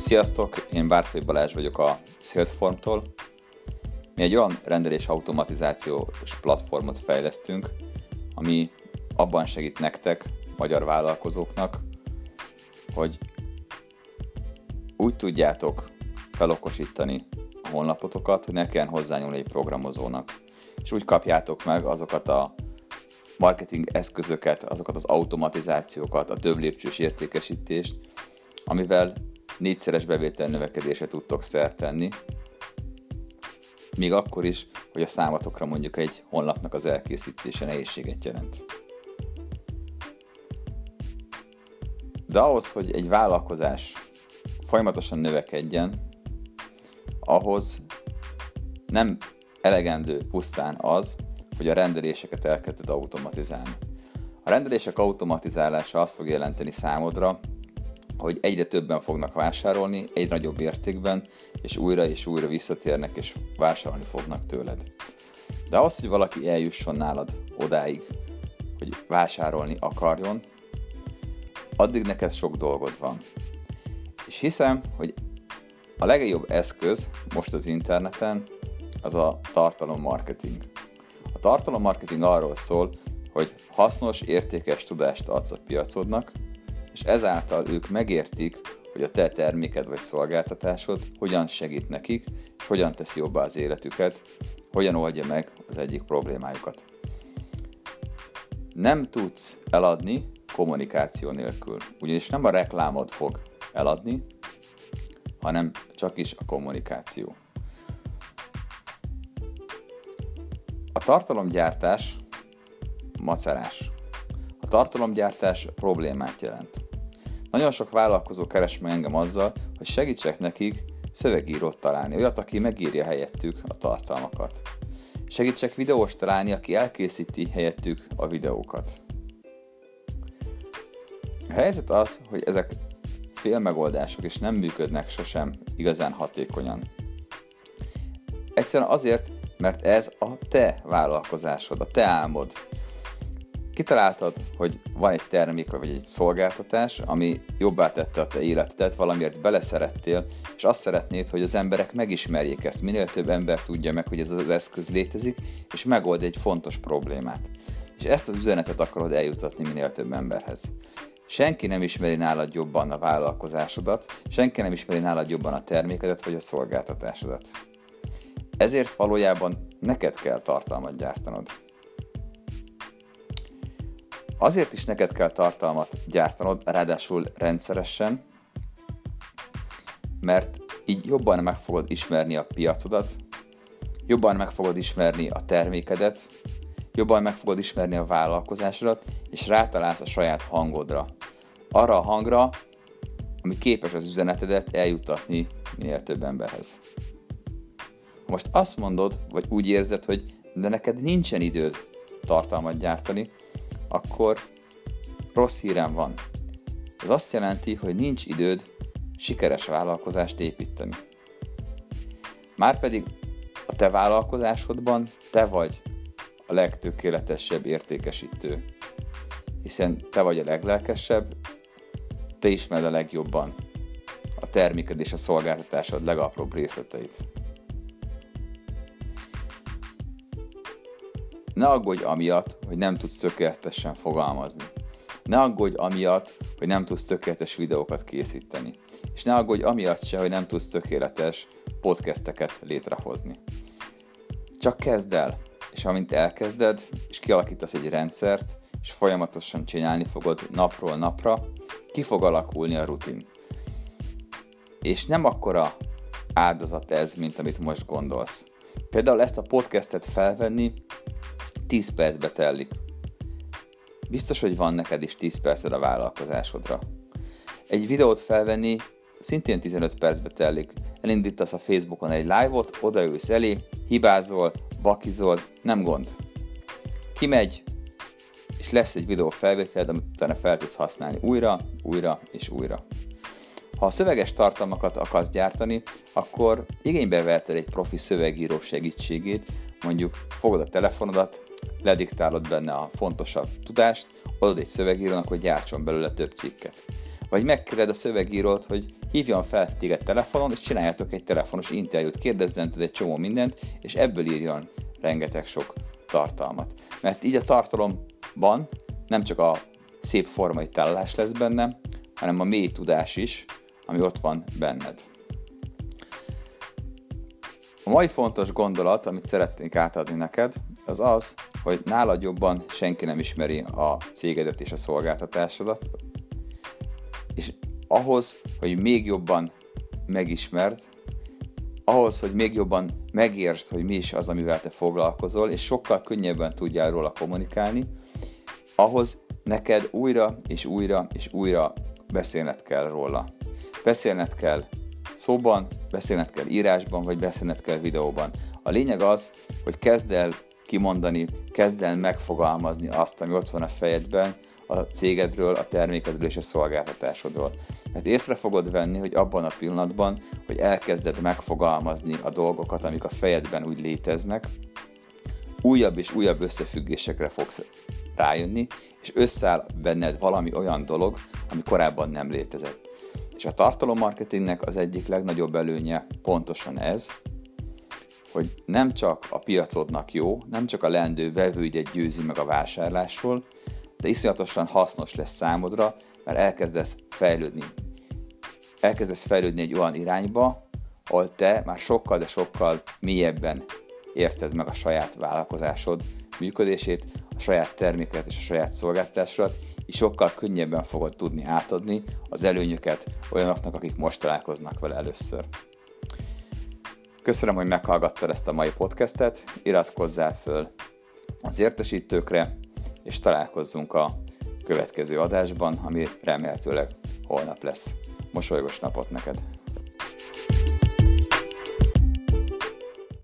Sziasztok, én Bárfai Balázs vagyok a Salesform-tól. Mi egy olyan rendelés automatizációs platformot fejlesztünk, ami abban segít nektek, magyar vállalkozóknak, hogy úgy tudjátok felokosítani a honlapotokat, hogy ne kelljen hozzányúlni egy programozónak. És úgy kapjátok meg azokat a marketing eszközöket, azokat az automatizációkat, a több lépcsős értékesítést, amivel négyszeres bevétel növekedésre tudtok szert tenni, még akkor is, hogy a számatokra mondjuk egy honlapnak az elkészítése nehézséget jelent. De ahhoz, hogy egy vállalkozás folyamatosan növekedjen, ahhoz nem elegendő pusztán az, hogy a rendeléseket elkezded automatizálni. A rendelések automatizálása azt fog jelenteni számodra, hogy egyre többen fognak vásárolni, egy nagyobb értékben, és újra és újra visszatérnek és vásárolni fognak tőled. De az, hogy valaki eljusson nálad odáig, hogy vásárolni akarjon, addig neked sok dolgod van. És hiszem, hogy a legjobb eszköz most az interneten az a tartalommarketing. A tartalommarketing arról szól, hogy hasznos, értékes tudást adsz a piacodnak, és ezáltal ők megértik, hogy a te terméked vagy szolgáltatásod hogyan segít nekik, és hogyan teszi jobbá az életüket, hogyan oldja meg az egyik problémájukat. Nem tudsz eladni kommunikáció nélkül, ugyanis nem a reklámod fog eladni, hanem csak is a kommunikáció. A tartalomgyártás macerás. Tartalomgyártás problémát jelent. Nagyon sok vállalkozó keres meg engem azzal, hogy segítsek nekik szövegírót találni, olyat, aki megírja helyettük a tartalmakat. Segítsek videós találni, aki elkészíti helyettük a videókat. A helyzet az, hogy ezek félmegoldások és nem működnek sosem igazán hatékonyan. Egyszerűen azért, mert ez a te vállalkozásod, a te álmod. Kitaláltad, hogy van egy termék vagy egy szolgáltatás, ami jobbá tette a te életedet, valamiért beleszerettél, és azt szeretnéd, hogy az emberek megismerjék ezt, minél több ember tudja meg, hogy ez az eszköz létezik, és megold egy fontos problémát. És ezt az üzenetet akarod eljutatni minél több emberhez. Senki nem ismeri nálad jobban a vállalkozásodat, senki nem ismeri nálad jobban a termékedet vagy a szolgáltatásodat. Ezért valójában neked kell tartalmat gyártanod. Azért is neked kell tartalmat gyártanod, ráadásul rendszeresen, mert így jobban meg fogod ismerni a piacodat, jobban meg fogod ismerni a termékedet, jobban meg fogod ismerni a vállalkozásodat, és rátalálsz a saját hangodra. Arra a hangra, ami képes az üzenetedet eljutatni minél több emberhez. Ha most azt mondod, vagy úgy érzed, hogy de neked nincsen időd tartalmat gyártani, akkor rossz hírem van. Ez azt jelenti, hogy nincs időd sikeres vállalkozást építeni. Márpedig a te vállalkozásodban te vagy a legtökéletesebb értékesítő, hiszen te vagy a leglelkesebb, te ismered a legjobban a terméked és a szolgáltatásod legapróbb részleteit. Ne aggódj amiatt, hogy nem tudsz tökéletesen fogalmazni. Ne aggódj amiatt, hogy nem tudsz tökéletes videókat készíteni. És ne aggódj amiatt se, hogy nem tudsz tökéletes podcasteket létrehozni. Csak kezd el, és amint elkezded, és kialakítasz egy rendszert, és folyamatosan csinálni fogod napról napra, ki fog alakulni a rutin. És nem akkora áldozat ez, mint amit most gondolsz. Például ezt a podcastet felvenni 10 percbe telik. Biztos, hogy van neked is 10 perced a vállalkozásodra. Egy videót felvenni szintén 15 percbe telik. Elindítasz a Facebookon egy live-ot, odaülsz elé, hibázol, bakizol, nem gond. Kimegy, és lesz egy videó felvétel, amit utána fel tudsz használni újra, újra és újra. Ha a szöveges tartalmakat akarsz gyártani, akkor igénybe veheted egy profi szövegíró segítségét, mondjuk fogod a telefonodat, lediktálod benne a fontosabb tudást, adod egy szövegírónak, hogy gyártson belőle több cikket. Vagy megkéred a szövegírót, hogy hívjon fel téged telefonon, és csináljátok egy telefonos interjút, kérdezzen egy csomó mindent, és ebből írjon rengeteg sok tartalmat. Mert így a tartalomban nem csak a szép formai tellás lesz benne, hanem a mély tudás is, ami ott van benned. A mai fontos gondolat, amit szeretnék átadni neked, az az, hogy nálad jobban senki nem ismeri a cégedet és a szolgáltatásodat, és ahhoz, hogy még jobban megismerd, ahhoz, hogy még jobban megértsd, hogy mi is az, amivel te foglalkozol, és sokkal könnyebben tudjál róla kommunikálni, ahhoz neked újra és újra és újra beszélned kell róla. Beszélned kell szóban, beszélned kell írásban, vagy beszélned kell videóban. A lényeg az, hogy kezd el kimondani, kezd el megfogalmazni azt, ami ott van a fejedben, a cégedről, a termékedről és a szolgáltatásodról. Mert észre fogod venni, hogy abban a pillanatban, hogy elkezded megfogalmazni a dolgokat, amik a fejedben úgy léteznek, újabb és újabb összefüggésekre fogsz rájönni, és összeáll benned valami olyan dolog, ami korábban nem létezett. És a tartalommarketingnek az egyik legnagyobb előnye pontosan ez, hogy nem csak a piacodnak jó, nem csak a lendő vevőidet győzi meg a vásárlásról, de iszonyatosan hasznos lesz számodra, mert elkezdesz fejlődni. Elkezdesz fejlődni egy olyan irányba, ahol te már sokkal, de sokkal mélyebben érted meg a saját vállalkozásod működését, saját terméket és a saját szolgáltatásodat, és sokkal könnyebben fogod tudni átadni az előnyöket olyanoknak, akik most találkoznak vele először. Köszönöm, hogy meghallgattad ezt a mai podcastet, iratkozzál föl az értesítőkre, és találkozzunk a következő adásban, ami remélhetőleg holnap lesz. Mosolygos napot neked!